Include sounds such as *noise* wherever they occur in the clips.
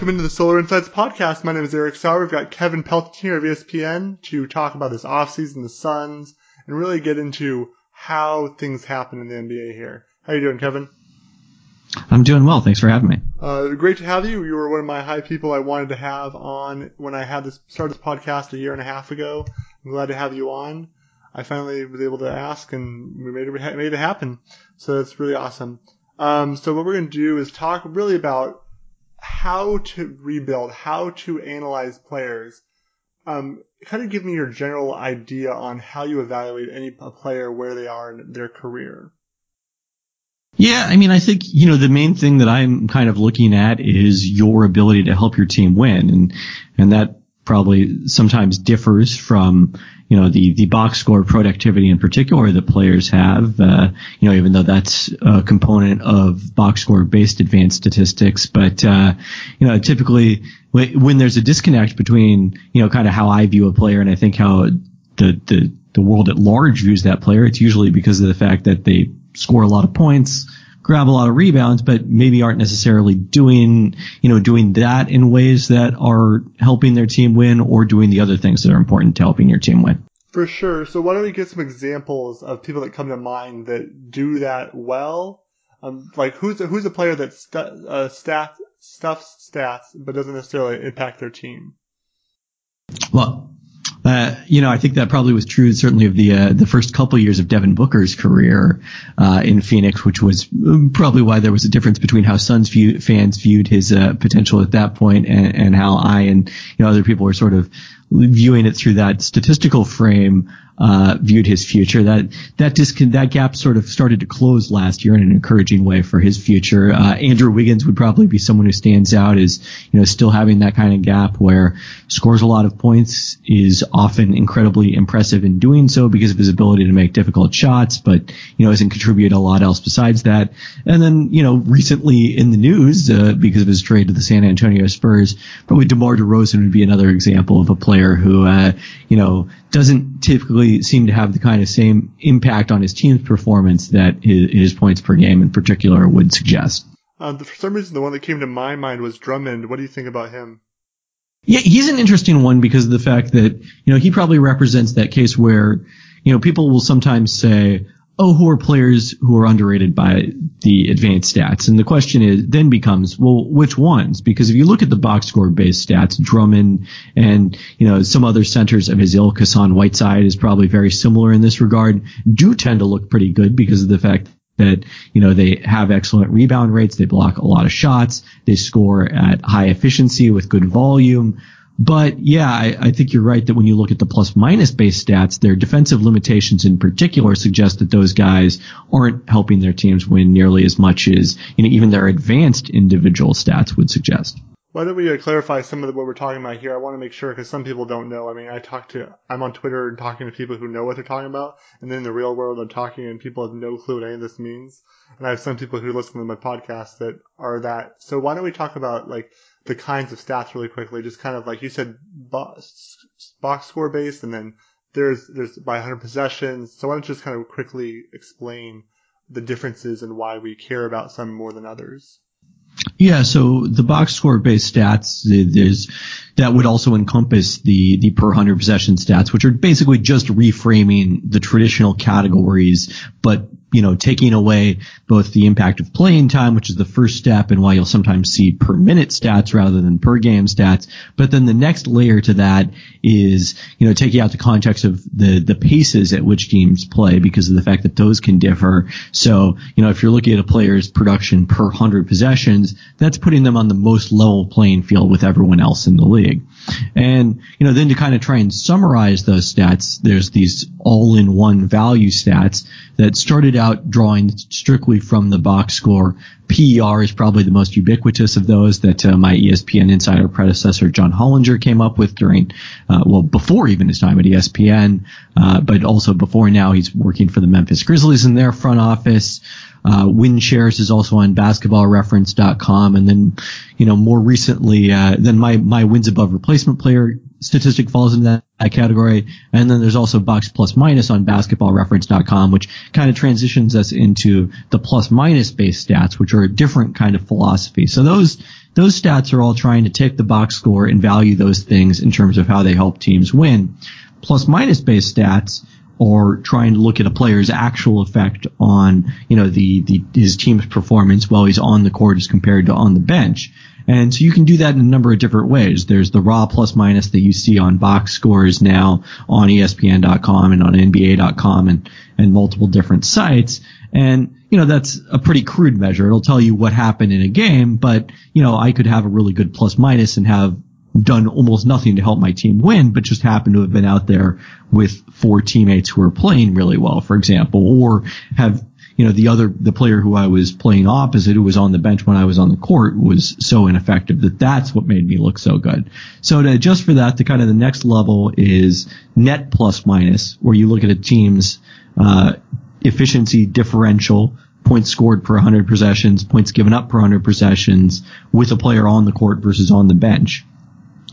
Welcome into the Solar Insights podcast. My name is Eric Sauer. We've got Kevin Pelton here of ESPN to talk about this offseason, the Suns, and really get into how things happen in the NBA here. How you doing, Kevin? I'm doing well. Thanks for having me. Uh, great to have you. You were one of my high people I wanted to have on when I had this started this podcast a year and a half ago. I'm glad to have you on. I finally was able to ask, and we made it made it happen. So that's really awesome. Um, so what we're going to do is talk really about how to rebuild, how to analyze players. Um, kind of give me your general idea on how you evaluate any player where they are in their career. Yeah, I mean, I think, you know, the main thing that I'm kind of looking at is your ability to help your team win. And, and that probably sometimes differs from, you know, the, the box score productivity in particular that players have, uh, you know, even though that's a component of box score based advanced statistics. But, uh, you know, typically when there's a disconnect between, you know, kind of how I view a player and I think how the, the, the world at large views that player, it's usually because of the fact that they score a lot of points, grab a lot of rebounds, but maybe aren't necessarily doing, you know, doing that in ways that are helping their team win or doing the other things that are important to helping your team win. For sure. So why don't we get some examples of people that come to mind that do that well? Um, like who's a, who's a player that st- uh, stats, stuffs stats but doesn't necessarily impact their team? Well, uh, you know, I think that probably was true certainly of the uh, the first couple years of Devin Booker's career uh, in Phoenix, which was um, probably why there was a difference between how Suns view, fans viewed his uh, potential at that point and, and how I and you know other people were sort of viewing it through that statistical frame uh, viewed his future. That that that gap sort of started to close last year in an encouraging way for his future. Uh, Andrew Wiggins would probably be someone who stands out as you know still having that kind of gap where scores a lot of points, is often incredibly impressive in doing so because of his ability to make difficult shots, but you know doesn't contribute a lot else besides that. And then you know recently in the news uh, because of his trade to the San Antonio Spurs, probably DeMar DeRozan would be another example of a player who uh, you know doesn't typically seem to have the kind of same impact on his team's performance that his, his points per game in particular would suggest. Uh, for some reason, the one that came to my mind was Drummond. What do you think about him? Yeah, he's an interesting one because of the fact that, you know, he probably represents that case where, you know, people will sometimes say, oh, who are players who are underrated by the advanced stats? And the question is then becomes, well, which ones? Because if you look at the box score based stats, Drummond and, you know, some other centers of his ilk, Hassan Whiteside is probably very similar in this regard, do tend to look pretty good because of the fact that, you know, they have excellent rebound rates. They block a lot of shots. They score at high efficiency with good volume. But yeah, I, I, think you're right that when you look at the plus minus based stats, their defensive limitations in particular suggest that those guys aren't helping their teams win nearly as much as, you know, even their advanced individual stats would suggest. Why don't we uh, clarify some of the, what we're talking about here? I want to make sure because some people don't know. I mean, I talk to, I'm on Twitter and talking to people who know what they're talking about, and then in the real world, I'm talking and people have no clue what any of this means. And I have some people who listen to my podcast that are that. So why don't we talk about like the kinds of stats really quickly. Just kind of like you said, box, box score based, and then there's there's by 100 possessions. So why don't you just kind of quickly explain the differences and why we care about some more than others? Yeah, so the box score based stats, there's that would also encompass the the per hundred possession stats, which are basically just reframing the traditional categories, but you know, taking away both the impact of playing time, which is the first step and why you'll sometimes see per minute stats rather than per game stats. But then the next layer to that is, you know, taking out the context of the, the paces at which teams play because of the fact that those can differ. So, you know, if you're looking at a player's production per hundred possessions, that's putting them on the most level playing field with everyone else in the league. And, you know, then to kind of try and summarize those stats, there's these all in one value stats that started out drawing strictly from the box score. PER is probably the most ubiquitous of those that uh, my ESPN insider predecessor John Hollinger came up with during, uh, well, before even his time at ESPN, uh, but also before now he's working for the Memphis Grizzlies in their front office. Uh, win shares is also on basketballreference.com. And then, you know, more recently, uh, then my, my wins above replacement player statistic falls in that, that, category. And then there's also box plus minus on basketballreference.com, which kind of transitions us into the plus minus based stats, which are a different kind of philosophy. So those those stats are all trying to take the box score and value those things in terms of how they help teams win. Plus minus based stats or trying to look at a player's actual effect on, you know, the, the, his team's performance while he's on the court as compared to on the bench. And so you can do that in a number of different ways. There's the raw plus minus that you see on box scores now on ESPN.com and on NBA.com and, and multiple different sites. And, you know, that's a pretty crude measure. It'll tell you what happened in a game, but, you know, I could have a really good plus minus and have done almost nothing to help my team win, but just happened to have been out there with four teammates who are playing really well, for example, or have you know, the other, the player who I was playing opposite, who was on the bench when I was on the court, was so ineffective that that's what made me look so good. So to adjust for that, the kind of the next level is net plus minus, where you look at a team's uh, efficiency differential, points scored per 100 possessions, points given up per 100 possessions, with a player on the court versus on the bench.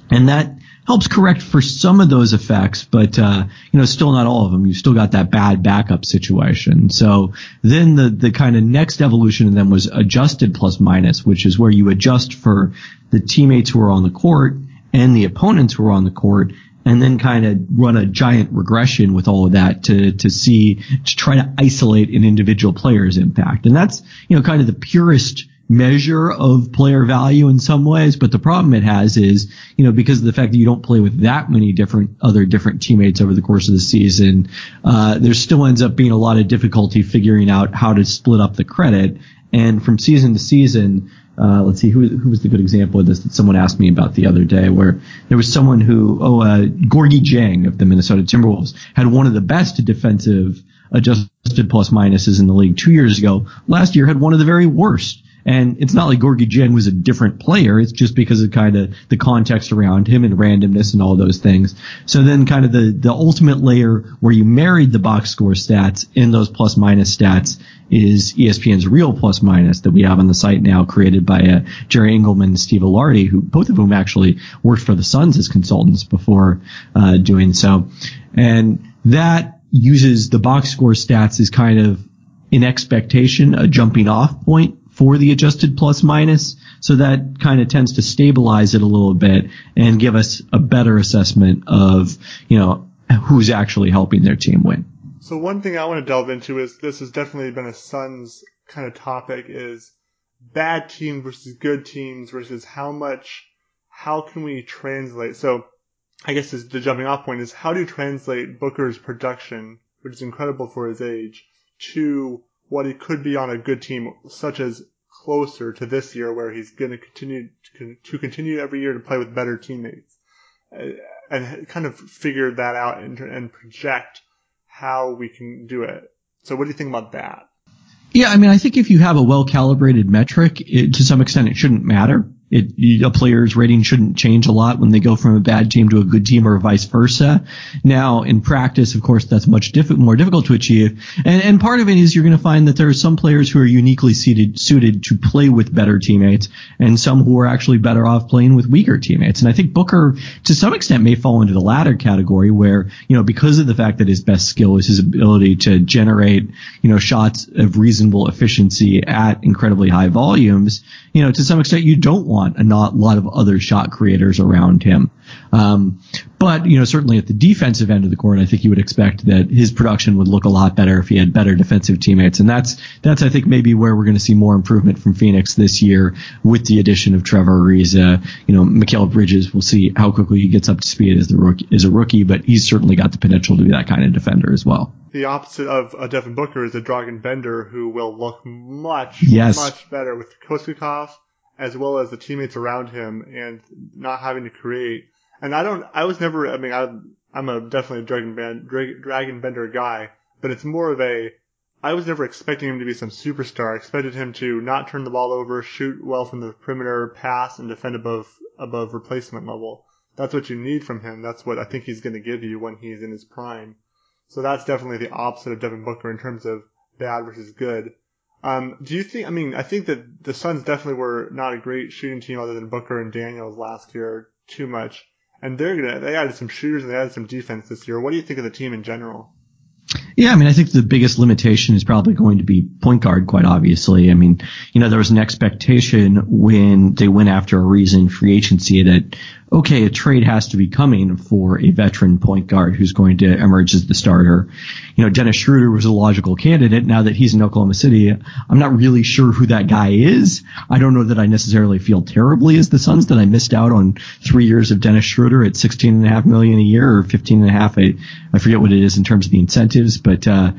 And that helps correct for some of those effects, but uh, you know, still not all of them. You've still got that bad backup situation. So then the the kind of next evolution of them was adjusted plus minus, which is where you adjust for the teammates who are on the court and the opponents who are on the court, and then kind of run a giant regression with all of that to to see to try to isolate an individual player's impact. And that's you know kind of the purest measure of player value in some ways, but the problem it has is, you know, because of the fact that you don't play with that many different other different teammates over the course of the season, uh, there still ends up being a lot of difficulty figuring out how to split up the credit. And from season to season, uh, let's see, who, who was the good example of this that someone asked me about the other day, where there was someone who, oh, uh, Gorgui Dieng of the Minnesota Timberwolves had one of the best defensive adjusted plus minuses in the league two years ago. Last year had one of the very worst. And it's not like Gorgui Dieng was a different player. It's just because of kind of the context around him and randomness and all those things. So then kind of the, the ultimate layer where you married the box score stats in those plus minus stats is ESPN's real plus minus that we have on the site now created by uh, Jerry Engelmann and Steve Ilardi, who both of whom actually worked for the Suns as consultants before uh, doing so. And that uses the box score stats as kind of in expectation, a jumping off point for the adjusted plus minus. So that kind of tends to stabilize it a little bit and give us a better assessment of, you know, who's actually helping their team win. So one thing I want to delve into is this has definitely been a Suns kind of topic is bad teams versus good teams versus how much, how can we translate? So I guess the jumping off point is how do you translate Booker's production, which is incredible for his age, to what he could be on a good team, such as closer to this year where he's going to continue to continue every year to play with better teammates uh, and kind of figure that out and, and project how we can do it. So what do you think about that? Yeah, I mean, I think if you have a well calibrated metric, it, to some extent, it shouldn't matter. It, a player's rating shouldn't change a lot when they go from a bad team to a good team or vice versa. Now, in practice, of course, that's much more difficult to achieve. And, and part of it is you're going to find that there are some players who are uniquely suited, suited to play with better teammates and some who are actually better off playing with weaker teammates. And I think Booker, to some extent, may fall into the latter category where, you know, because of the fact that his best skill is his ability to generate, you know, shots of reasonable efficiency at incredibly high volumes, you know, to some extent, you don't want want a not, lot of other shot creators around him. Um, but, you know, certainly at the defensive end of the court, I think you would expect that his production would look a lot better if he had better defensive teammates. And that's, that's, I think, maybe where we're going to see more improvement from Phoenix this year with the addition of Trevor Ariza. You know, Mikal Bridges, we'll see how quickly he gets up to speed as the rookie, as a rookie, but he's certainly got the potential to be that kind of defender as well. The opposite of a Devin Booker is a Dragan Bender who will look much, yes. much better with Kokoshkov as well as the teammates around him and not having to create. And I don't, I was never, I mean, I, I'm a definitely a Dragan, Band, Dragan Bender guy, but it's more of a, I was never expecting him to be some superstar. I expected him to not turn the ball over, shoot well from the perimeter, pass, and defend above, above replacement level. That's what you need from him. That's what I think he's going to give you when he's in his prime. So that's definitely the opposite of Devin Booker in terms of bad versus good. Um, do you think? I mean, I think that the Suns definitely were not a great shooting team other than Booker and Daniels last year too much, and they're gonna they added some shooters and they added some defense this year. What do you think of the team in general? Yeah, I mean, I think the biggest limitation is probably going to be point guard, quite obviously. I mean, you know, there was an expectation when they went after a in free agency that okay, a trade has to be coming for a veteran point guard who's going to emerge as the starter. You know, Dennis Schroeder was a logical candidate. Now that he's in Oklahoma City, I'm not really sure who that guy is. I don't know that I necessarily feel terribly as the Suns that I missed out on three years of Dennis Schroeder at 16 and a half million a year or 15 and a half. I, I forget what it is in terms of the incentives, but, uh,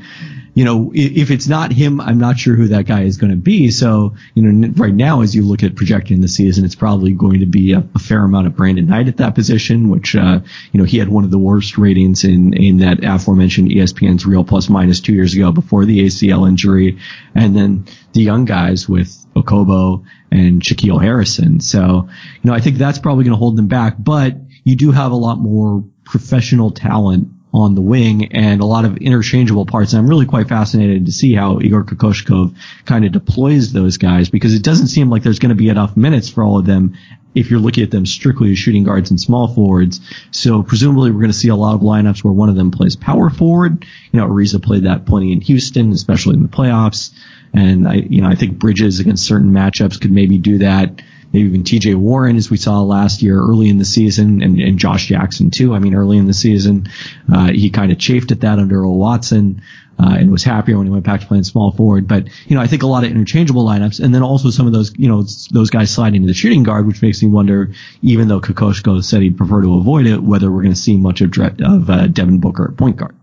you know, if it's not him, I'm not sure who that guy is going to be. So, you know, right now, as you look at projecting the season, it's probably going to be a, a fair amount of Brandon Knight at that position, which, uh, you know, he had one of the worst ratings in, in that aforementioned ESPN's real plus minus two years ago before the ACL injury. And then the young guys with Okobo and Shaquille Harrison. So, you know, I think that's probably going to hold them back, but you do have a lot more professional talent on the wing and a lot of interchangeable parts. And I'm really quite fascinated to see how Igor Kokoshkov kind of deploys those guys because it doesn't seem like there's going to be enough minutes for all of them if you're looking at them strictly as shooting guards and small forwards. So presumably we're going to see a lot of lineups where one of them plays power forward. You know, Ariza played that plenty in Houston, especially in the playoffs. And I, you know, I think Bridges against certain matchups could maybe do that maybe even TJ Warren, as we saw last year early in the season, and, and Josh Jackson too. I mean, early in the season, uh, he kind of chafed at that under Earl Watson. Uh, and was happier when he went back to playing small forward. But, you know, I think a lot of interchangeable lineups and then also some of those, you know, those guys sliding to the shooting guard, which makes me wonder, even though Kokoshkov said he'd prefer to avoid it, whether we're going to see much of, of uh, Devin Booker at point guard.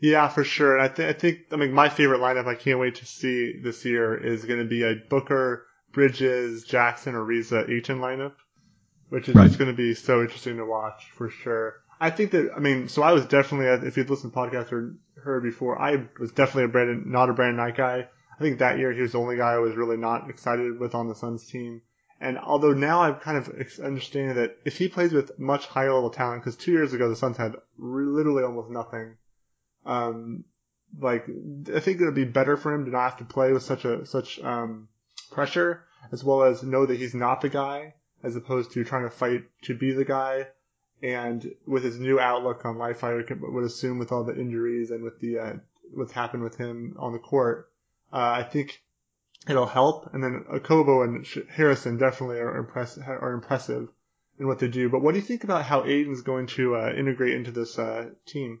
Yeah, for sure. I, th- I think, I mean, my favorite lineup I can't wait to see this year is going to be a Booker, Bridges, Jackson, Ariza, Ayton lineup, which is right. just going to be so interesting to watch for sure. I think that I mean, so I was definitely if you'd listened to podcasts or heard before, I was definitely a Brandon, not a Brandon Knight guy. I think that year he was the only guy I was really not excited with on the Suns team. And although now I'm kind of understanding that if he plays with much higher level talent, because two years ago the Suns had literally almost nothing, um, like I think it would be better for him to not have to play with such a such um, pressure, as well as know that he's not the guy, as opposed to trying to fight to be the guy. And with his new outlook on life, I would assume with all the injuries and with the uh, what's happened with him on the court, uh, I think it'll help. And then Okobo and Harrison definitely are, impress- are impressive in what they do. But what do you think about how Ayton's going to uh, integrate into this uh, team?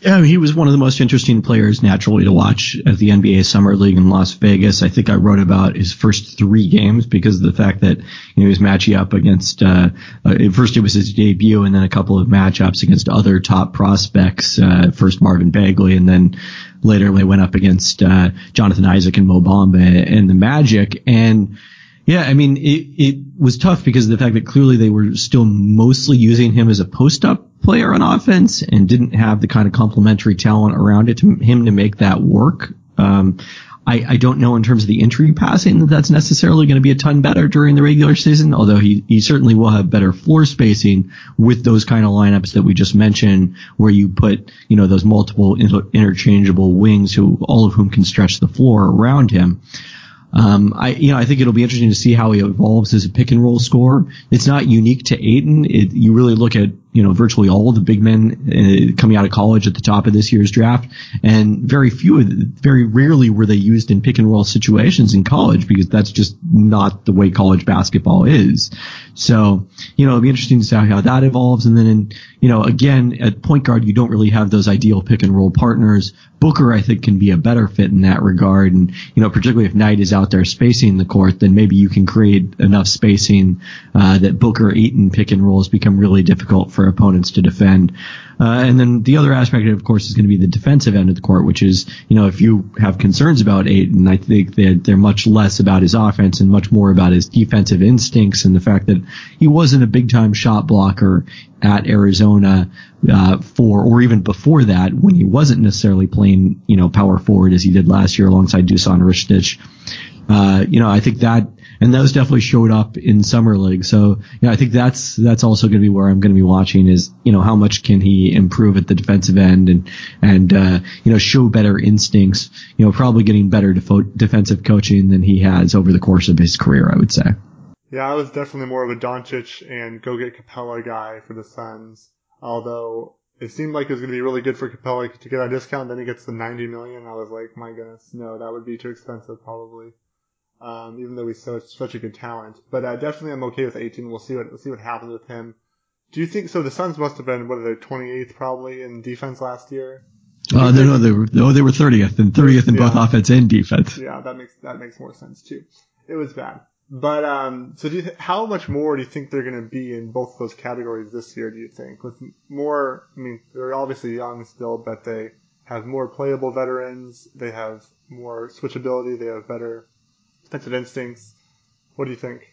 Yeah, he was one of the most interesting players naturally to watch at the NBA Summer League in Las Vegas. I think I wrote about his first three games because of the fact that you know, he was matching up against. Uh, uh, first, it was his debut, and then a couple of matchups against other top prospects. Uh, first Marvin Bagley, and then later they went up against uh, Jonathan Isaac and Mo Bamba and the Magic. And yeah, I mean, it, it was tough because of the fact that clearly they were still mostly using him as a post up player on offense and didn't have the kind of complementary talent around it to him to make that work. Um, I, I, don't know in terms of the entry passing that that's necessarily going to be a ton better during the regular season, although he, he certainly will have better floor spacing with those kind of lineups that we just mentioned, where you put, you know, those multiple inter- interchangeable wings who, all of whom can stretch the floor around him. Um, I, you know, I think it'll be interesting to see how he evolves as a pick and roll scorer. It's not unique to Ayton. It, you really look at, you know, virtually all of the big men uh, coming out of college at the top of this year's draft, and very few, very rarely were they used in pick and roll situations in college because that's just not the way college basketball is. So, you know, it'll be interesting to see how that evolves. And then, in, you know, again, at point guard, you don't really have those ideal pick and roll partners. Booker, I think, can be a better fit in that regard. And, you know, particularly if Knight is out there spacing the court, then maybe you can create enough spacing uh, that Booker Ayton pick and rolls become really difficult for opponents to defend. Uh, and then the other aspect, of course, is going to be the defensive end of the court, which is, you know, if you have concerns about Ayton, I think that they're much less about his offense and much more about his defensive instincts and the fact that he wasn't a big time shot blocker at Arizona uh, for, or even before that, when he wasn't necessarily playing, you know, power forward as he did last year alongside Dusan Ristic. Uh, you know, I think that and those definitely showed up in summer league. So yeah, I think that's that's also going to be where I'm going to be watching is you know how much can he improve at the defensive end and and uh, you know show better instincts. You know, probably getting better defo- defensive coaching than he has over the course of his career. I would say. Yeah, I was definitely more of a Doncic and go get Capela guy for the Suns. Although it seemed like it was going to be really good for Capela to get a discount. Then he gets the 90 million. I was like, my goodness, no, that would be too expensive probably. Um, even though he's so, such a good talent, but uh, definitely I'm okay with 18. We'll see what we'll see what happens with him. Do you think so? The Suns must have been what are they 28th probably in defense last year. Uh, no, no, they were no, they were 30th and 30th in both offense and defense. Yeah, that makes that makes more sense too. It was bad. But um, so do you th- how much more do you think they're going to be in both those categories this year? Do you think with more? I mean, they're obviously young still, but they have more playable veterans. They have more switchability. They have better defensive instincts. What do you think?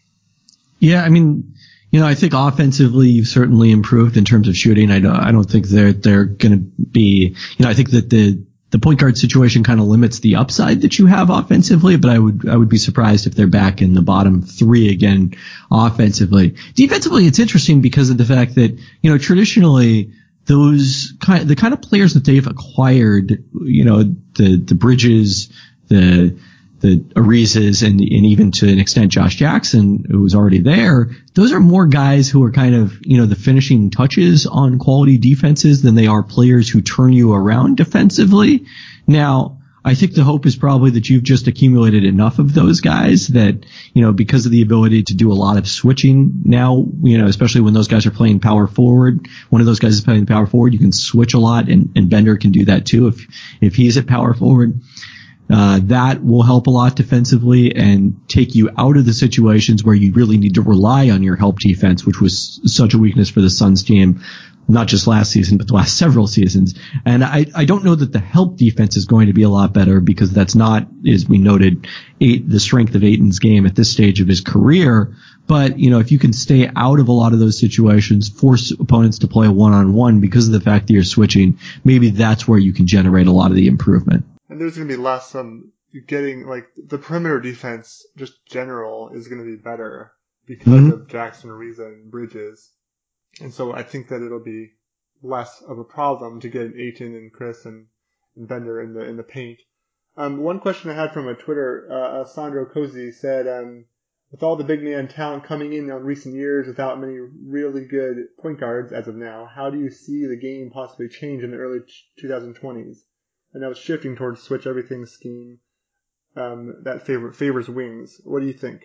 Yeah, I mean, you know, I think offensively you've certainly improved in terms of shooting. I don't, I don't think they're they're going to be. You know, I think that the the point guard situation kind of limits the upside that you have offensively, but I would I would be surprised if they're back in the bottom three again offensively. Defensively, it's interesting because of the fact that you know traditionally those kind the kind of players that they've acquired, you know, the the Bridges, the the Arizas and, and even to an extent Josh Jackson, who was already there, those are more guys who are kind of, you know, the finishing touches on quality defenses than they are players who turn you around defensively. Now, I think the hope is probably that you've just accumulated enough of those guys that, you know, because of the ability to do a lot of switching now, you know, especially when those guys are playing power forward, one of those guys is playing power forward, you can switch a lot and, and Bender can do that too if, if he's at power forward. Uh, that will help a lot defensively and take you out of the situations where you really need to rely on your help defense, which was such a weakness for the Suns team, not just last season, but the last several seasons. And I, I don't know that the help defense is going to be a lot better because that's not, as we noted, eight, the strength of Ayton's game at this stage of his career. But, you know, if you can stay out of a lot of those situations, force opponents to play a one-on-one because of the fact that you're switching, maybe that's where you can generate a lot of the improvement and there's going to be less um getting like the perimeter defense just general is going to be better because mm-hmm. of Jackson, Ariza, and Bridges, and so I think that it'll be less of a problem to get Ayton and Chriss and, and Bender in the in the paint. Um, one question I had from a Twitter, uh, Sandro Cozy said, um, with all the big man talent coming in on recent years without many really good point guards as of now, how do you see the game possibly change in the early 2020s? And now it's shifting towards switch everything scheme um, that favor, favors wings. What do you think?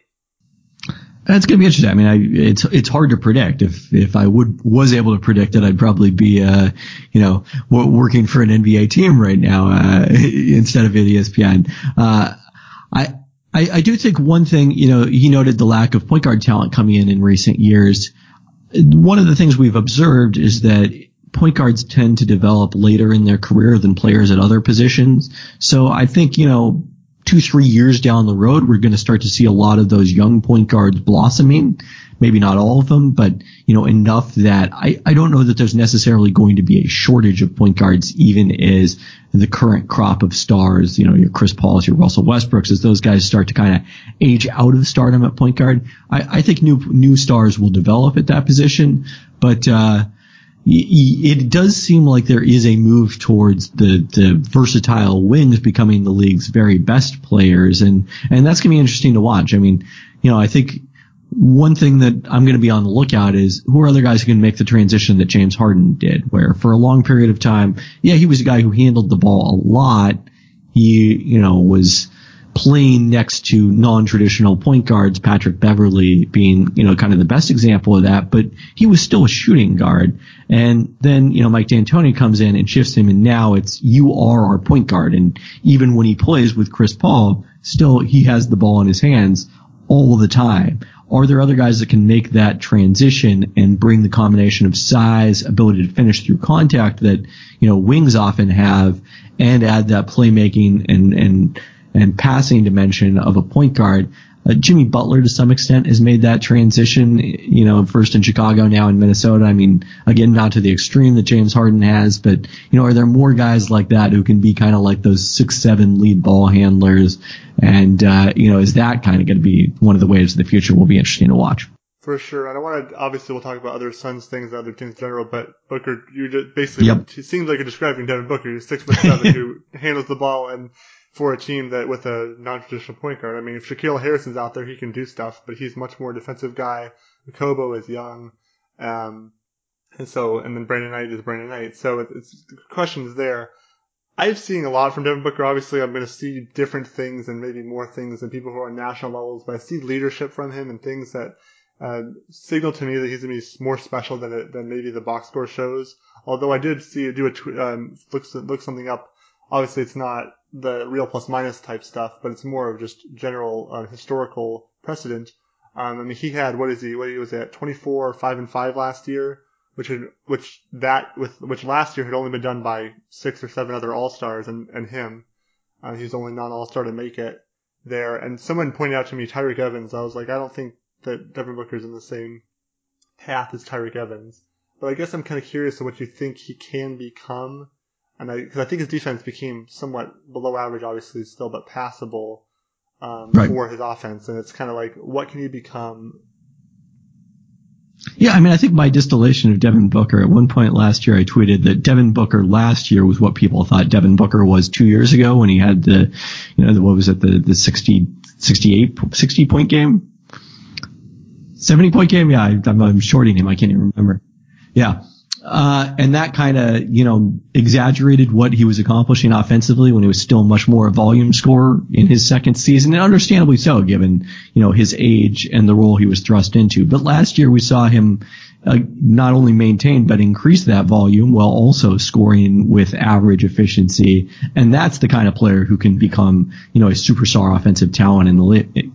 That's going to be interesting. I mean, I, it's it's hard to predict. If if I would was able to predict it, I'd probably be, uh, you know, working for an NBA team right now uh, *laughs* instead of at ESPN. Uh, I, I I do think one thing, you know, he noted the lack of point guard talent coming in in recent years. One of the things we've observed is that point guards tend to develop later in their career than players at other positions. So I think, you know, two, three years down the road, we're going to start to see a lot of those young point guards blossoming. Maybe not all of them, but, you know, enough that I, I don't know that there's necessarily going to be a shortage of point guards, even as the current crop of stars, you know, your Chris Pauls, your Russell Westbrooks, as those guys start to kind of age out of stardom at point guard. I, I think new, new stars will develop at that position, but, uh, it does seem like there is a move towards the, the versatile wings becoming the league's very best players, and and that's gonna be interesting to watch. I mean, you know, I think one thing that I'm going to be on the lookout is who are other guys who can make the transition that James Harden did, where for a long period of time, yeah, he was a guy who handled the ball a lot. He, you know, was playing next to non-traditional point guards, Patrick Beverley being, you know, kind of the best example of that, but he was still a shooting guard. And then, you know, Mike D'Antoni comes in and shifts him and now it's, you are our point guard. And even when he plays with Chris Paul, still he has the ball in his hands all the time. Are there other guys that can make that transition and bring the combination of size, ability to finish through contact that, you know, wings often have and add that playmaking and, and, and passing dimension of a point guard. Uh, Jimmy Butler to some extent has made that transition, you know, first in Chicago, now in Minnesota. I mean, again, not to the extreme that James Harden has, but, you know, are there more guys like that who can be kind of like those six, seven lead ball handlers? And, uh, you know, is that kind of going to be one of the ways of the future will be interesting to watch? For sure. And I want to, obviously we'll talk about other Suns things, other teams in general, but Booker, you just basically, yep. he seems like you're describing Devin Booker. He's six foot seven *laughs* who handles the ball and for a team that with a non-traditional point guard. I mean, if Shaquille Harrison's out there, he can do stuff, but he's much more defensive guy. Kobo is young. Um, And so, and then Brandon Knight is Brandon Knight. So it's, the question is there. I've seen a lot from Devin Booker. Obviously, I'm going to see different things and maybe more things than people who are on national levels, but I see leadership from him and things that uh, signal to me that he's going to be more special than than maybe the box score shows. Although I did see do a tw- um, look look something up. Obviously, it's not the real plus minus type stuff, but it's more of just general uh, historical precedent. Um, I mean, he had what is he? What he was at 24, five and five last year, which had, which that with which last year had only been done by six or seven other All Stars and and him. Uh, he's the only non All Star to make it there. And someone pointed out to me Tyreke Evans. I was like, I don't think that Devin Booker's in the same path as Tyreke Evans. But I guess I'm kind of curious to what you think he can become. And I, cause I think his defense became somewhat below average, obviously still, but passable, um, right. for his offense. And it's kind of like, what can he become? Yeah, I mean, I think my distillation of Devin Booker at one point last year, I tweeted that Devin Booker last year was what people thought Devin Booker was two years ago when he had the, you know, the, what was it, the, the 60, 68, 60 point game 70 point game? Yeah, I, am I'm shorting him. I can't even remember. Yeah. Uh, and that kind of, you know, exaggerated what he was accomplishing offensively when he was still much more a volume scorer in his second season, and understandably so, given, you know, his age and the role he was thrust into. But last year we saw him uh, not only maintain but increase that volume while also scoring with average efficiency, and that's the kind of player who can become, you know, a superstar offensive talent in the.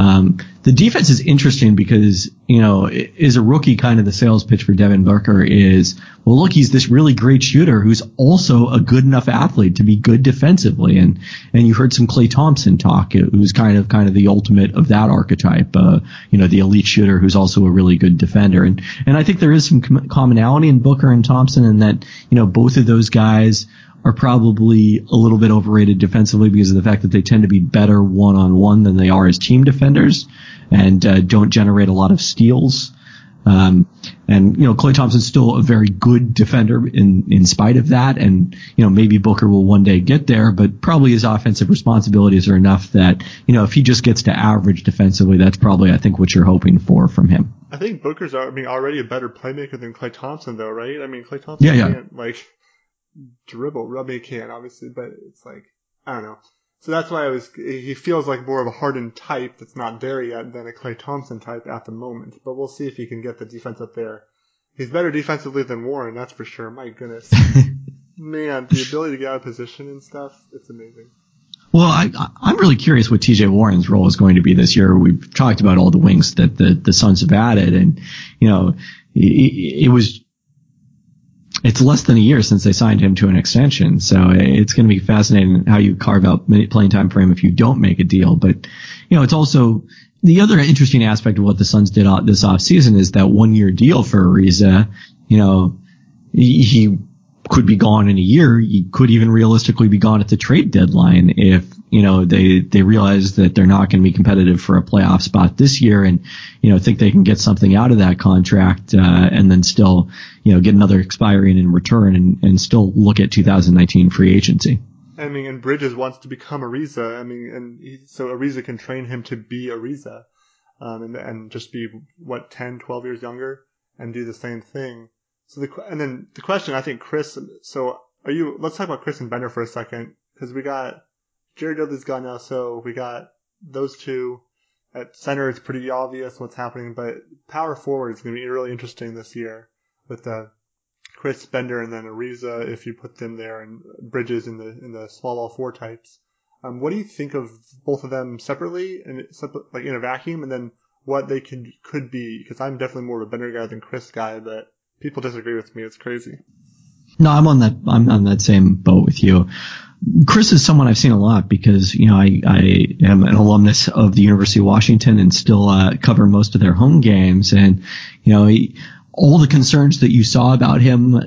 Um, the defense is interesting because, you know, is a rookie kind of the sales pitch for Devin Booker is, well, look, he's this really great shooter who's also a good enough athlete to be good defensively. And, and you heard some Klay Thompson talk, who's kind of, kind of the ultimate of that archetype, uh, you know, the elite shooter who's also a really good defender. And, and I think there is some commonality in Booker and Thompson in that, you know, both of those guys are probably a little bit overrated defensively because of the fact that they tend to be better one on one than they are as team defenders and uh, don't generate a lot of steals. Um, and you know, Klay Thompson's still a very good defender in in spite of that, and you know maybe Booker will one day get there, but probably his offensive responsibilities are enough that you know if he just gets to average defensively, that's probably I think what you're hoping for from him. I think Booker's I mean already a better playmaker than Klay Thompson though, right? I mean Klay Thompson yeah, yeah. can't like dribble. He can obviously, but it's like I don't know. So that's why I was. He feels like more of a hardened type that's not there yet than a Klay Thompson type at the moment. But we'll see if he can get the defense up there. He's better defensively than Warren, that's for sure. My goodness, *laughs* man, the ability to get out of position and stuff, it's amazing. Well, I, I'm really curious what TJ Warren's role is going to be this year. We've talked about all the wings that the, the Suns have added, and you know, it, it was it's less than a year since they signed him to an extension. So it's going to be fascinating how you carve out playing time for him if you don't make a deal. But, you know, it's also the other interesting aspect of what the Suns did this offseason is that one year deal for Ariza. You know, he could be gone in a year. He could even realistically be gone at the trade deadline if you know, they, they realize that they're not going to be competitive for a playoff spot this year and, you know, think they can get something out of that contract, uh, and then still, you know, get another expiring in return and, and still look at 2019 free agency. I mean, and Bridges wants to become Ariza. I mean, and he, so Ariza can train him to be Ariza, um, and, and just be, what, 10, 12 years younger and do the same thing. So the, and then the question, I think Chriss, so are you, let's talk about Chriss and Bender for a second, because we got, Jared Dudley's gone now, so we got those two. At center, it's pretty obvious what's happening, but power forward is going to be really interesting this year with uh, Chriss Bender and then Ariza if you put them there, and Bridges in the in the small ball four types. Um, what do you think of both of them separately and like in a vacuum, and then what they could could be? Because I'm definitely more of a Bender guy than Chriss guy, but people disagree with me. It's crazy. No, I'm on that. I'm on that same boat with you. Chriss is someone I've seen a lot because you know I, I am an alumnus of the University of Washington and still uh, cover most of their home games. And you know he, all the concerns that you saw about him uh,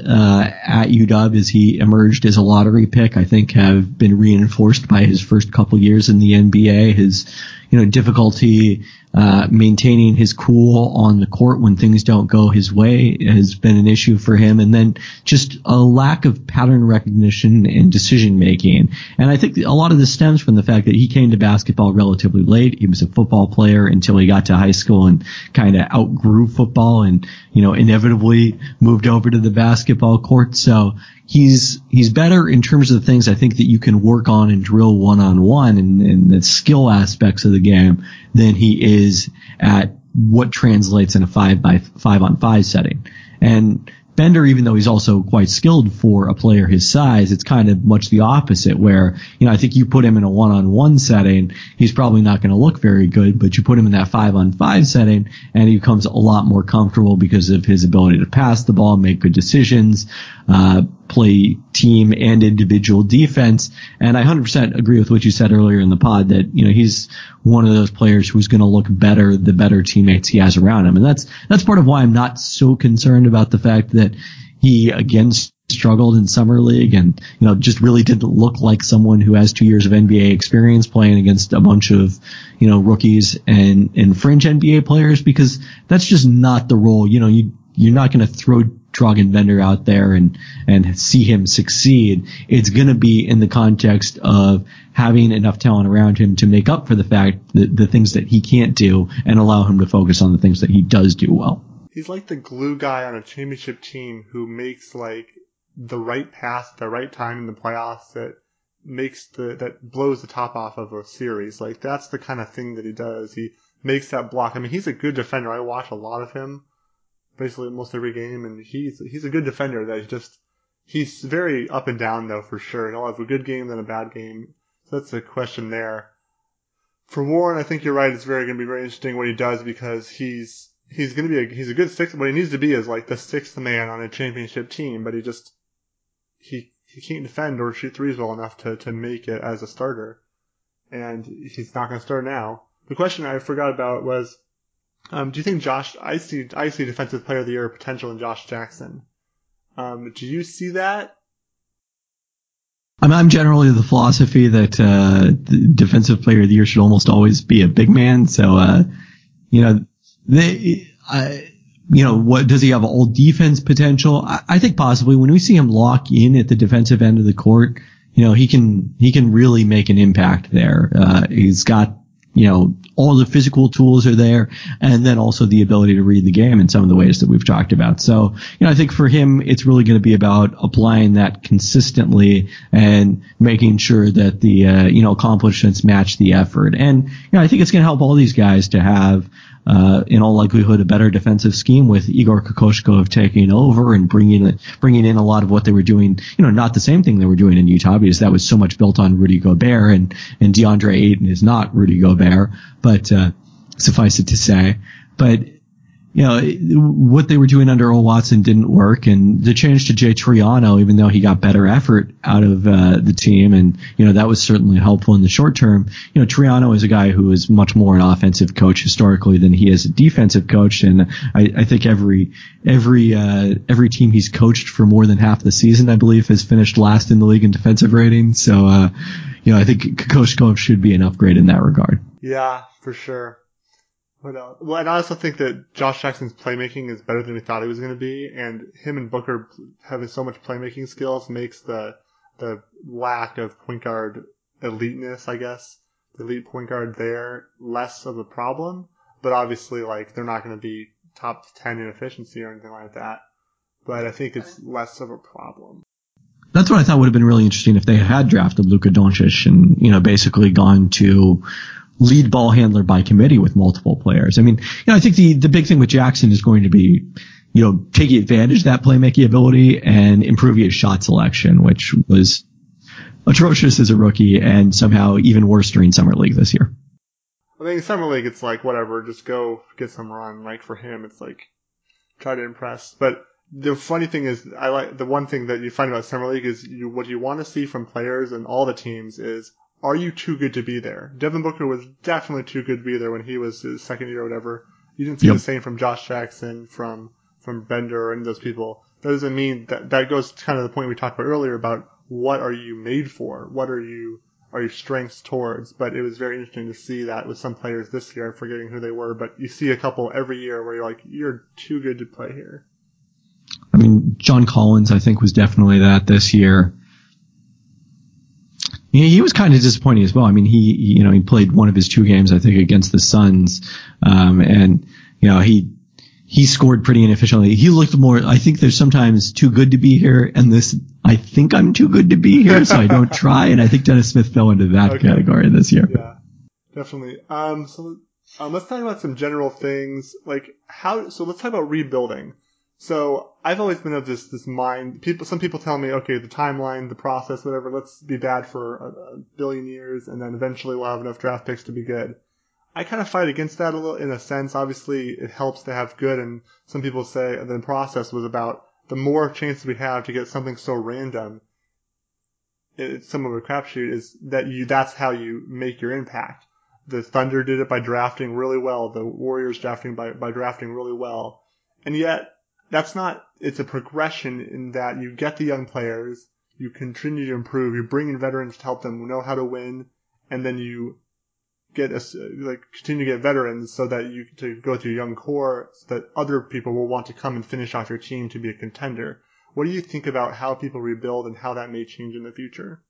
at UW as he emerged as a lottery pick, I think, have been reinforced by his first couple years in the NBA. His, you know, difficulty uh, maintaining his cool on the court when things don't go his way has been an issue for him. And then just a lack of pattern recognition and decision making. And I think a lot of this stems from the fact that he came to basketball relatively late. He was a football player until he got to high school and kind of outgrew football. And, you know, inevitably moved over to the basketball court. So he's, he's better in terms of the things I think that you can work on and drill one on one and the skill aspects of the game than he is at what translates in a five by five on five setting. And Bender, even though he's also quite skilled for a player his size, it's kind of much the opposite where, you know, I think you put him in a one-on-one setting, he's probably not going to look very good, but you put him in that five-on-five setting and he becomes a lot more comfortable because of his ability to pass the ball, make good decisions, uh, play team and individual defense. And I 100% agree with what you said earlier in the pod that, you know, he's one of those players who's going to look better the better teammates he has around him. And that's, that's part of why I'm not so concerned about the fact that he again struggled in summer league and, you know, just really didn't look like someone who has two years of NBA experience playing against a bunch of, you know, rookies and, and fringe NBA players because that's just not the role. You know, you, you're not going to throw Dragan Bender out there and, and see him succeed. It's going to be in the context of having enough talent around him to make up for the fact that the things that he can't do and allow him to focus on the things that he does do well. He's like the glue guy on a championship team who makes like the right pass at the right time in the playoffs that makes the, that blows the top off of a series. Like that's the kind of thing that he does. He makes that block. I mean, he's a good defender. I watch a lot of him basically almost every game, and he's he's a good defender. That he's just he's very up and down though for sure. He'll have a good game then a bad game. So that's the question there. For Warren, I think you're right. It's very going to be very interesting what he does because he's he's going to be a, he's a good sixth. What he needs to be is like the sixth man on a championship team, but he just he he can't defend or shoot threes well enough to to make it as a starter, and he's not going to start now. The question I forgot about was um, do you think Josh? I see. I see Defensive Player of the Year potential in Josh Jackson. Um, do you see that? I'm, I'm generally the philosophy that uh, the Defensive Player of the Year should almost always be a big man. So, uh, you know, they, I, you know, what does he have all defense potential? I, I think possibly when we see him lock in at the defensive end of the court, you know, he can he can really make an impact there. Uh, he's got you know, all the physical tools are there and then also the ability to read the game in some of the ways that we've talked about. So, you know, I think for him, it's really going to be about applying that consistently and making sure that the, uh, you know, accomplishments match the effort. And, you know, I think it's going to help all these guys to have, uh, in all likelihood, a better defensive scheme with Igor Kokoshkov taking over and bringing bringing in a lot of what they were doing. You know, not the same thing they were doing in Utah because that was so much built on Rudy Gobert and and DeAndre Ayton is not Rudy Gobert, but uh, suffice it to say, but you know, what they were doing under Earl Watson didn't work and the change to Jay Triano, even though he got better effort out of uh, the team and, you know, that was certainly helpful in the short term. You know, Triano is a guy who is much more an offensive coach historically than he is a defensive coach. And I, I think every, every, uh, every team he's coached for more than half the season, I believe, has finished last in the league in defensive rating. So, uh, you know, I think Kokoshkov should be an upgrade in that regard. Yeah, for sure. Else? Uh, well, and I also think that Josh Jackson's playmaking is better than we thought he was going to be, and him and Booker having so much playmaking skills makes the the lack of point guard eliteness, I guess, the elite point guard there less of a problem. But obviously, like they're not going to be top ten in efficiency or anything like that. But I think it's less of a problem. That's what I thought would have been really interesting if they had drafted Luka Doncic and you know basically gone to lead ball handler by committee with multiple players. I mean, you know, I think the, the big thing with Jackson is going to be, you know, taking advantage of that playmaking ability and improving his shot selection, which was atrocious as a rookie and somehow even worse during summer league this year. I think summer league, it's like whatever, just go get some run. Like for him, it's like try to impress. But the funny thing is, I like the one thing that you find about summer league is you, what you want to see from players and all the teams is are you too good to be there? Devin Booker was definitely too good to be there when he was his second year or whatever. You didn't see yep. the same from Josh Jackson, from from Bender, and those people. That doesn't mean that that goes to kind of the point we talked about earlier about what are you made for? What are you are your strengths towards? But it was very interesting to see that with some players this year. I'm forgetting who they were, but you see a couple every year where you're like, you're too good to play here. I mean, John Collins, I think, was definitely that this year he, he was kind of disappointing as well. I mean, he, you know, he played one of his two games, I think, against the Suns, um, and you know, he he scored pretty inefficiently. He looked more, I think there's sometimes too good to be here and this, I think I'm too good to be here, so I don't *laughs* try. And I think Dennis Smith fell into that okay. category this year. Yeah, definitely. Um, so, um, let's talk about some general things, like how, so let's talk about rebuilding. So I've always been of this, this mind, people, some people tell me, okay, the timeline, the process, whatever, let's be bad for a, a billion years and then eventually we'll have enough draft picks to be good. I kind of fight against that a little in a sense. Obviously, it helps to have good, and some people say the process was about the more chances we have to get something so random. It's some of a crapshoot is that you that's how you make your impact. The Thunder did it by drafting really well. The Warriors drafting by by drafting really well, and yet that's not. It's a progression in that you get the young players, you continue to improve, you bring in veterans to help them know how to win, and then you get a, like continue to get veterans so that you to go through young core so that other people will want to come and finish off your team to be a contender. What do you think about how people rebuild and how that may change in the future?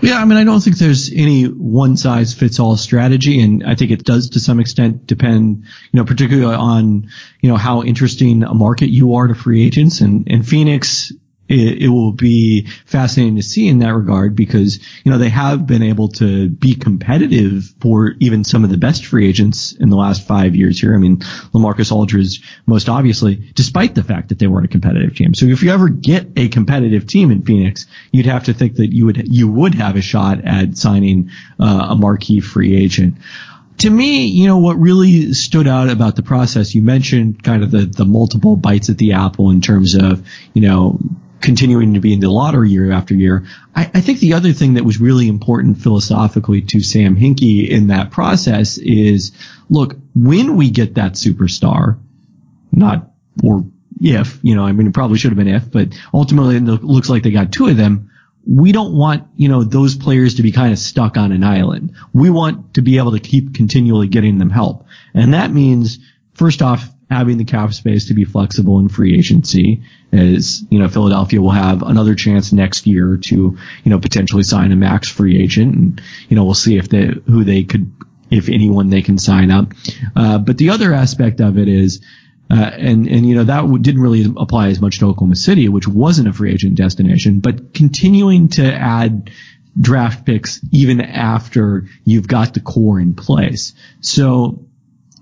Yeah, I mean, I don't think there's any one size fits all strategy, and I think it does to some extent depend, you know, particularly on, you know, how interesting a market you are to free agents. And, and Phoenix it, it, will be fascinating to see in that regard because, you know, they have been able to be competitive for even some of the best free agents in the last five years here. I mean, LaMarcus Aldridge, most obviously, despite the fact that they weren't a competitive team. So if you ever get a competitive team in Phoenix, you'd have to think that you would, you would have a shot at signing uh, a marquee free agent to me, you know, what really stood out about the process, you mentioned kind of the, the multiple bites at the apple in terms of, you know, continuing to be in the lottery year after year. I, I, think the other thing that was really important philosophically to Sam Hinkie in that process is, look, when we get that superstar, not or if, you know, I mean, it probably should have been if, but ultimately it looks like they got two of them. We don't want, you know, those players to be kind of stuck on an island. We want to be able to keep continually getting them help. And that means, first off, having the cap space to be flexible in free agency as, you know, Philadelphia will have another chance next year to, you know, potentially sign a max free agent and, you know, we'll see if they, who they could, if anyone they can sign up. Uh, but the other aspect of it is, uh, and, and, you know, that didn't really apply as much to Oklahoma City, which wasn't a free agent destination, but continuing to add draft picks even after you've got the core in place. So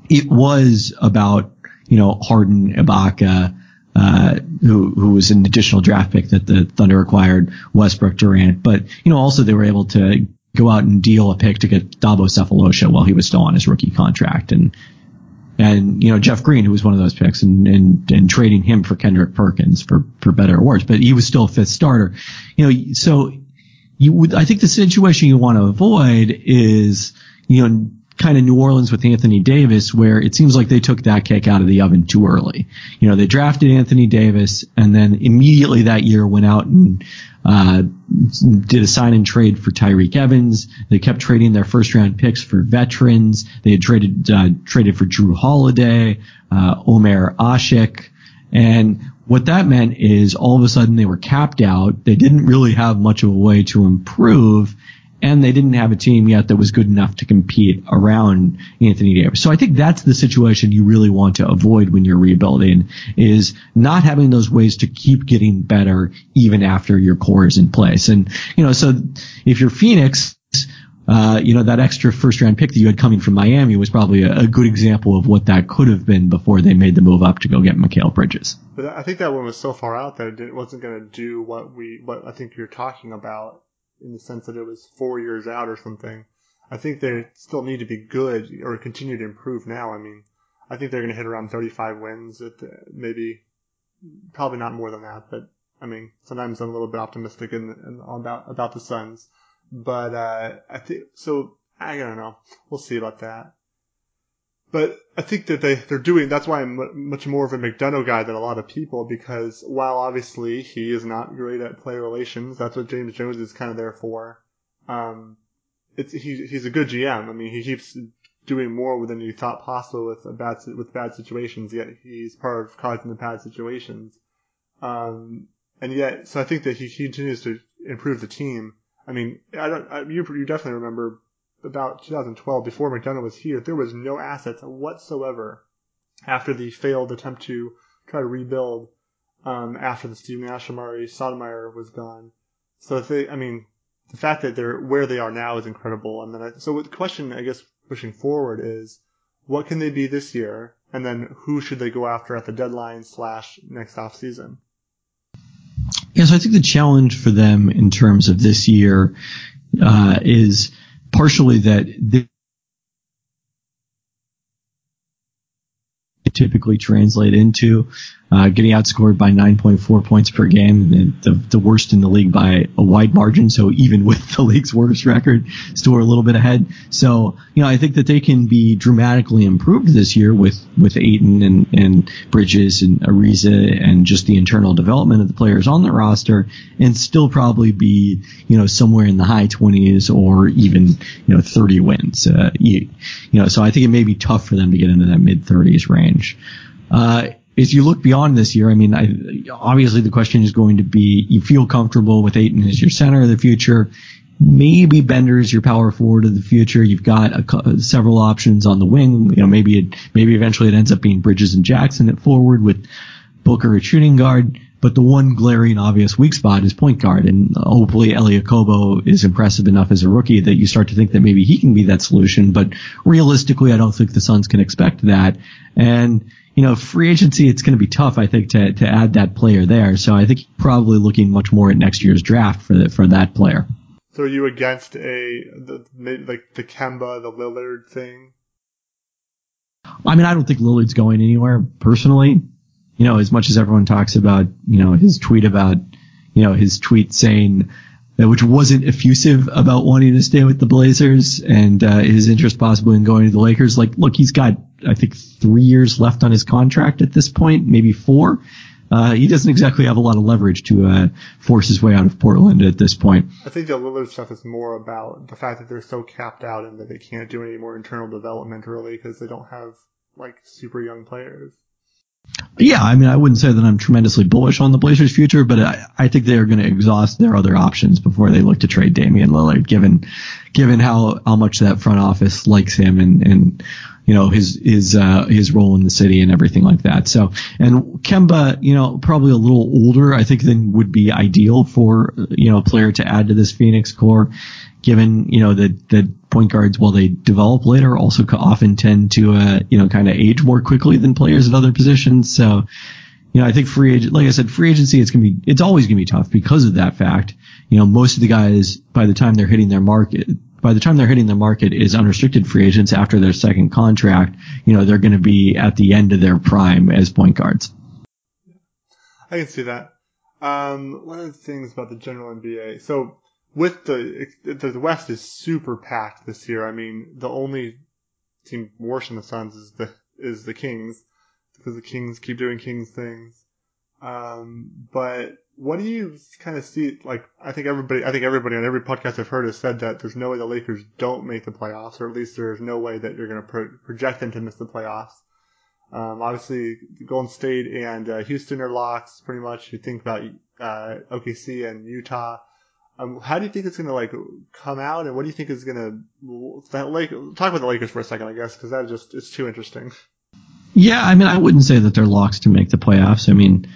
it was about you know, Harden, Ibaka, uh, who, who was an additional draft pick that the Thunder acquired, Westbrook, Durant, but, you know, also they were able to go out and deal a pick to get Thabo Sefolosha while he was still on his rookie contract. And, and, you know, Jeff Green, who was one of those picks and, and, and trading him for Kendrick Perkins for, for better or worse, but he was still a fifth starter. You know, so you would, I think the situation you want to avoid is, you know, kind of New Orleans with Anthony Davis, where it seems like they took that cake out of the oven too early. You know, they drafted Anthony Davis and then immediately that year went out and uh, did a sign and trade for Tyreke Evans. They kept trading their first round picks for veterans. They had traded uh, traded for Jrue Holiday, uh, Omer Asik, and what that meant is all of a sudden they were capped out. They didn't really have much of a way to improve and they didn't have a team yet that was good enough to compete around Anthony Davis. So I think that's the situation you really want to avoid when you're rebuilding is not having those ways to keep getting better even after your core is in place. And, you know, so if you're Phoenix, uh, you know, that extra first round pick that you had coming from Miami was probably a, a, good example of what that could have been before they made the move up to go get Mikal Bridges. But I think that one was so far out that it wasn't going to do what we, what I think you're talking about in the sense that it was four years out or something. I think they still need to be good or continue to improve now. I mean, I think they're going to hit around 35 wins at the, maybe, probably not more than that, but I mean, sometimes I'm a little bit optimistic in, in about, about the Suns, but, uh, I think, so I don't know. We'll see about that. But I think that they, they're doing, that's why I'm much more of a McDonough guy than a lot of people because while obviously he is not great at player relations, that's what James Jones is kind of there for. Um, it's, he, he's a good GM. I mean, he keeps doing more than you thought possible with bad, with bad situations, yet he's part of causing the bad situations. Um, and yet, so I think that he, he continues to improve the team. I mean, I don't, I, you, you definitely remember about 2012, before McDonough was here, there was no assets whatsoever after the failed attempt to try to rebuild um, after the Steve Nash, Amar'e Stoudemire was gone. So they, I mean, the fact that they're where they are now is incredible. And then, I, so the question, I guess, pushing forward is, what can they be this year? And then who should they go after at the deadline slash next off season? Yeah, so I think the challenge for them in terms of this year uh, is partially that typically translate into uh, getting outscored by 9.4 points per game, the, the worst in the league by a wide margin. So even *laughs* with the league's worst record, still a little bit ahead. So, you know, I think that they can be dramatically improved this year with, with Ayton and, and Bridges and Ariza and just the internal development of the players on the roster and still probably be, you know, somewhere in the high 20s or even, you know, 30 wins. Uh, you, you know, so I think it may be tough for them to get into that mid 30s range. Uh, as you look beyond this year, I mean, I, obviously the question is going to be, you feel comfortable with Ayton as your center of the future. Maybe Bender is your power forward of the future. You've got a, several options on the wing. You know, maybe it, maybe eventually it ends up being Bridges and Jackson at forward with Booker at shooting guard. But the one glaring obvious weak spot is point guard, and hopefully Elie Okobo is impressive enough as a rookie that you start to think that maybe he can be that solution. But realistically, I don't think the Suns can expect that. And you know, free agency, it's going to be tough, I think, to, to add that player there. So I think probably looking much more at next year's draft for the, for that player. So are you against a the, like the Kemba, the Lillard thing? I mean, I don't think Lillard's going anywhere personally. You know, as much as everyone talks about, you know, his tweet about, you know, his tweet saying which wasn't effusive about wanting to stay with the Blazers and uh, his interest possibly in going to the Lakers. Like, look, he's got I think three years left on his contract at this point, maybe four. Uh, he doesn't exactly have a lot of leverage to uh, force his way out of Portland at this point. I think the Lillard stuff is more about the fact that they're so capped out and that they can't do any more internal development really because they don't have like super young players. Yeah, I mean, I wouldn't say that I'm tremendously bullish on the Blazers' future, but I, I think they are going to exhaust their other options before they look to trade Damian Lillard, given given how how much that front office likes him and and you know his his uh, his role in the city and everything like that. So and Kemba, you know, probably a little older, I think, than would be ideal for you know a player to add to this Phoenix core given you know that that point guards while they develop later also often tend to uh, you know kind of age more quickly than players at other positions so you know I think free agent like I said free agency it's gonna be it's always gonna be tough because of that fact you know most of the guys by the time they're hitting their market by the time they're hitting the market is unrestricted free agents after their second contract you know they're going to be at the end of their prime as point guards I can see that um, one of the things about the general NBA so with the the West is super packed this year. I mean, the only team worse than the Suns is the is the Kings because the Kings keep doing Kings things. Um, but what do you kind of see? Like, I think everybody, I think everybody on every podcast I've heard has said that there's no way the Lakers don't make the playoffs, or at least there's no way that you're going to pro- project them to miss the playoffs. Um, obviously, Golden State and uh, Houston are locks pretty much. You think about uh, OKC and Utah. Um, how do you think it's going to like come out, and what do you think is going to that? Talk about the Lakers for a second, I guess, because that just is too interesting. Yeah, I mean, I wouldn't say that they're locks to make the playoffs. I mean,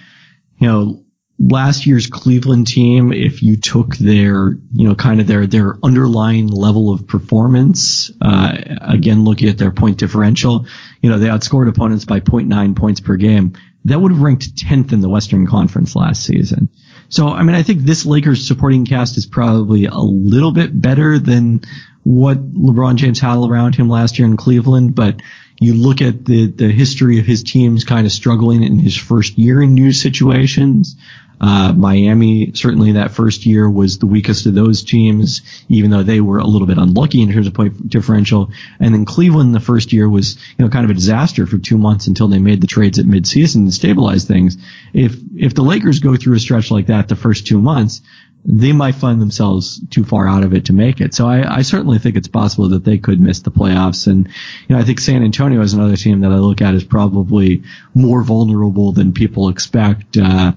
you know, last year's Cleveland team, if you took their, you know, kind of their their underlying level of performance, uh, again looking at their point differential, you know, they outscored opponents by 0.9 points per game. That would have ranked 10th in the Western Conference last season. So, I mean, I think this Lakers supporting cast is probably a little bit better than what LeBron James had around him last year in Cleveland, but you look at the, the history of his teams kind of struggling in his first year in new situations. Uh, Miami, certainly that first year was the weakest of those teams, even though they were a little bit unlucky in terms of point differential. And then Cleveland the first year was, you know, kind of a disaster for two months until they made the trades at midseason to stabilize things. If, if the Lakers go through a stretch like that the first two months, they might find themselves too far out of it to make it. So I, I, certainly think it's possible that they could miss the playoffs. And, you know, I think San Antonio is another team that I look at as probably more vulnerable than people expect. Uh,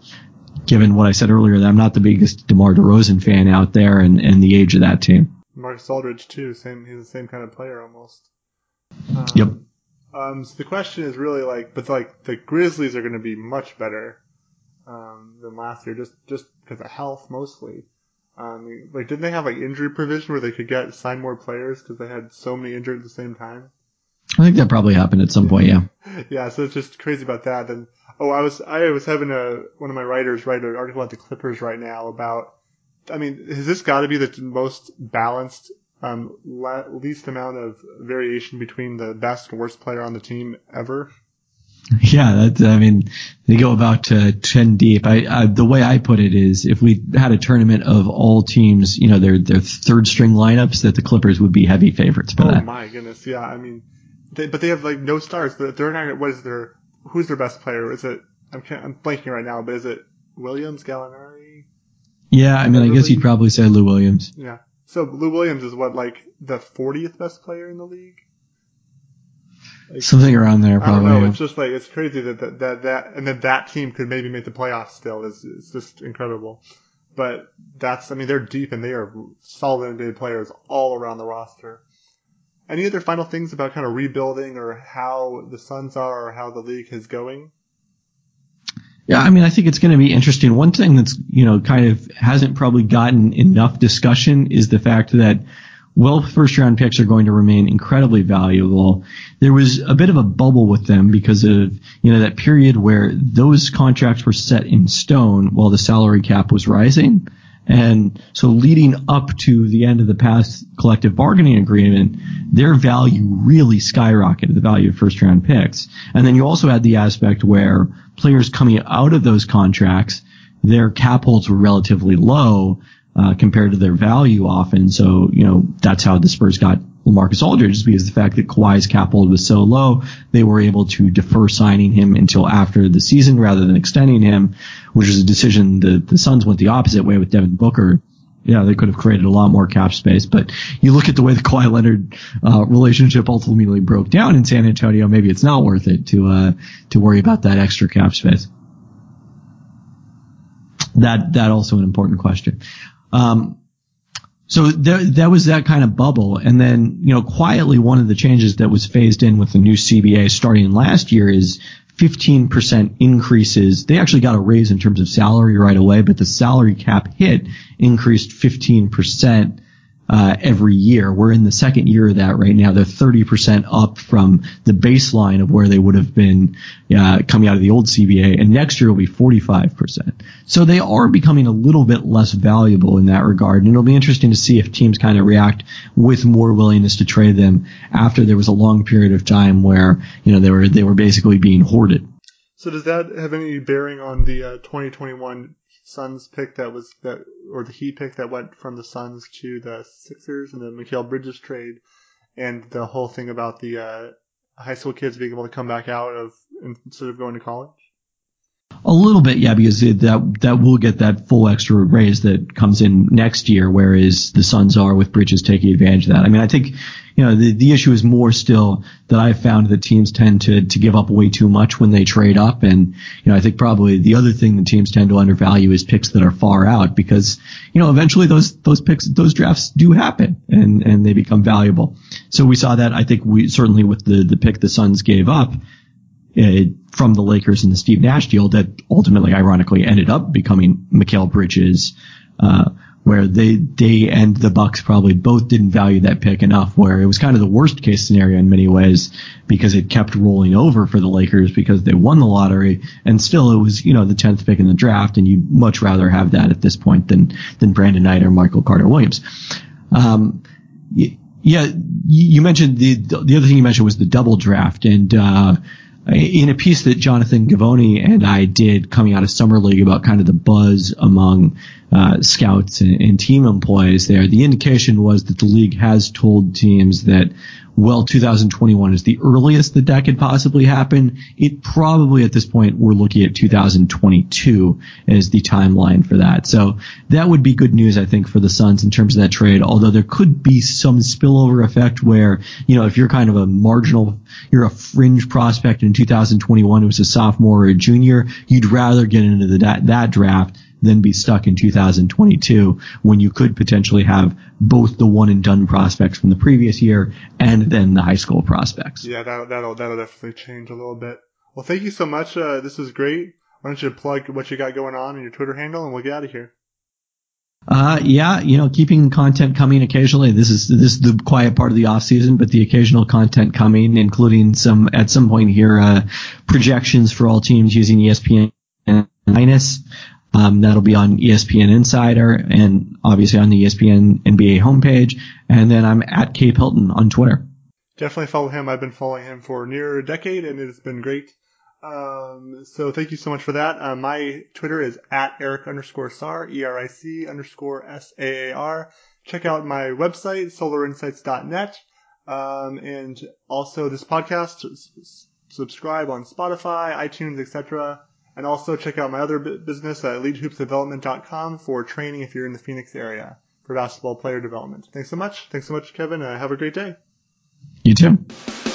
given what I said earlier, that I'm not the biggest DeMar DeRozan fan out there and, and the age of that team. Marcus Aldridge too, same he's the same kind of player almost. Um, yep. Um, so the question is really like, but like the Grizzlies are going to be much better um, than last year, just just because of health mostly. Um, like, didn't they have like injury provision where they could get sign more players because they had so many injured at the same time? I think that probably happened at some point. Yeah. *laughs* yeah. So it's just crazy about that. And oh, I was I was having a one of my writers write an article at the Clippers right now about. I mean, has this got to be the most balanced, um, least amount of variation between the best and worst player on the team ever? *laughs* Yeah, that, I mean, they go about uh, 10 deep. I, I, the way I put it is if we had a tournament of all teams, you know, their, their third string lineups, that the Clippers would be heavy favorites for oh that. my goodness. Yeah. I mean, they, but they have like no stars. They're not, what is their, who's their best player? Is it, I'm, I'm blanking right now, but is it Williams, Gallinari? Yeah. I mean, I guess you'd probably say Lou Williams. Yeah. So Lou Williams is what, like the 40th best player in the league? Like, Something around there, probably. I don't know. It's just like it's crazy that that that, that and then that team could maybe make the playoffs. Still, is it's just incredible. But that's, I mean, they're deep and they are solid NBA players all around the roster. Any other final things about kind of rebuilding or how the Suns are or how the league is going? Yeah, I mean, I think it's going to be interesting. One thing that's, you know, kind of hasn't probably gotten enough discussion is the fact that well, first round picks are going to remain incredibly valuable. There was a bit of a bubble with them because of, you know, that period where those contracts were set in stone while the salary cap was rising. And so leading up to the end of the past collective bargaining agreement, their value really skyrocketed, the value of first round picks. And then you also had the aspect where players coming out of those contracts, their cap holds were relatively low uh, compared to their value often. So, you know, that's how the Spurs got LaMarcus Aldridge is because the fact that Kawhi's cap hold was so low, they were able to defer signing him until after the season rather than extending him, which is a decision the, the Suns went the opposite way with Devin Booker. Yeah, they could have created a lot more cap space, but you look at the way the Kawhi Leonard uh, relationship ultimately broke down in San Antonio. Maybe it's not worth it to uh, to worry about that extra cap space. That that also an important question. Um, so there, that was that kind of bubble. And then, you know, quietly one of the changes that was phased in with the new CBA starting last year is 15% increases. They actually got a raise in terms of salary right away, but the salary cap hit increased 15% uh, every year. We're in the second year of that right now. They're 30% up from the baseline of where they would have been uh, coming out of the old CBA, and next year will be 45%. So they are becoming a little bit less valuable in that regard, and it'll be interesting to see if teams kind of react with more willingness to trade them after there was a long period of time where you know they were they were basically being hoarded. So does that have any bearing on the uh, 2021 Suns pick that was that, or the Heat pick that went from the Suns to the Sixers and the Mikal Bridges trade, and the whole thing about the uh, high school kids being able to come back out of instead of going to college. A little bit, yeah, because it, that that will get that full extra raise that comes in next year, whereas the Suns are with Bridges taking advantage of that. I mean, I think you know, the, the issue is more still that I've found that teams tend to, to give up way too much when they trade up. And, you know, I think probably the other thing that teams tend to undervalue is picks that are far out because, you know, eventually those, those picks, those drafts do happen and, and they become valuable. So we saw that, I think we certainly with the, the pick the Suns gave up, uh, from the Lakers and the Steve Nash deal that ultimately, ironically, ended up becoming Mikal Bridges, uh, where they they and the Bucks probably both didn't value that pick enough. Where it was kind of the worst case scenario in many ways because it kept rolling over for the Lakers because they won the lottery, and still it was you know the tenth pick in the draft, and you'd much rather have that at this point than than Brandon Knight or Michael Carter Williams. Um, yeah, you mentioned the the other thing you mentioned was the double draft, and uh, in a piece that Jonathan Givony and I did coming out of summer league about kind of the buzz among uh, scouts and, and, team employees there, the indication was that the league has told teams that well, 2021 is the earliest that that could possibly happen. It probably at this point we're looking at 2022 as the timeline for that. So that would be good news, I think, for the Suns in terms of that trade. Although there could be some spillover effect where, you know, if you're kind of a marginal, you're a fringe prospect in 2021 who was a sophomore or a junior, you'd rather get into the, that, that draft than be stuck in 2022 when you could potentially have both the one and done prospects from the previous year and then the high school prospects. Yeah, that'll, that'll, that'll definitely change a little bit. Well, thank you so much. Uh, this is great. Why don't you plug what you got going on in your Twitter handle and we'll get out of here. Uh, yeah, you know, keeping content coming occasionally. This is this is the quiet part of the off season, but the occasional content coming, including some at some point here uh, projections for all teams using ESPN minus. Um, that'll be on ESPN Insider and obviously on the ESPN NBA homepage. And then I'm at kpelton on Twitter. Definitely follow him. I've been following him for near a decade, and it has been great. Um, so thank you so much for that. Uh, my Twitter is at Eric underscore SAR, E-R-I-C underscore S-A-A-R. Check out my website, solarinsights.net. Um, and also this podcast, s- subscribe on Spotify, iTunes, etc. And also check out my other business at leadhoopsdevelopment.com for training if you're in the Phoenix area for basketball player development. Thanks so much. Thanks so much, Kevin. Uh, have a great day. You too.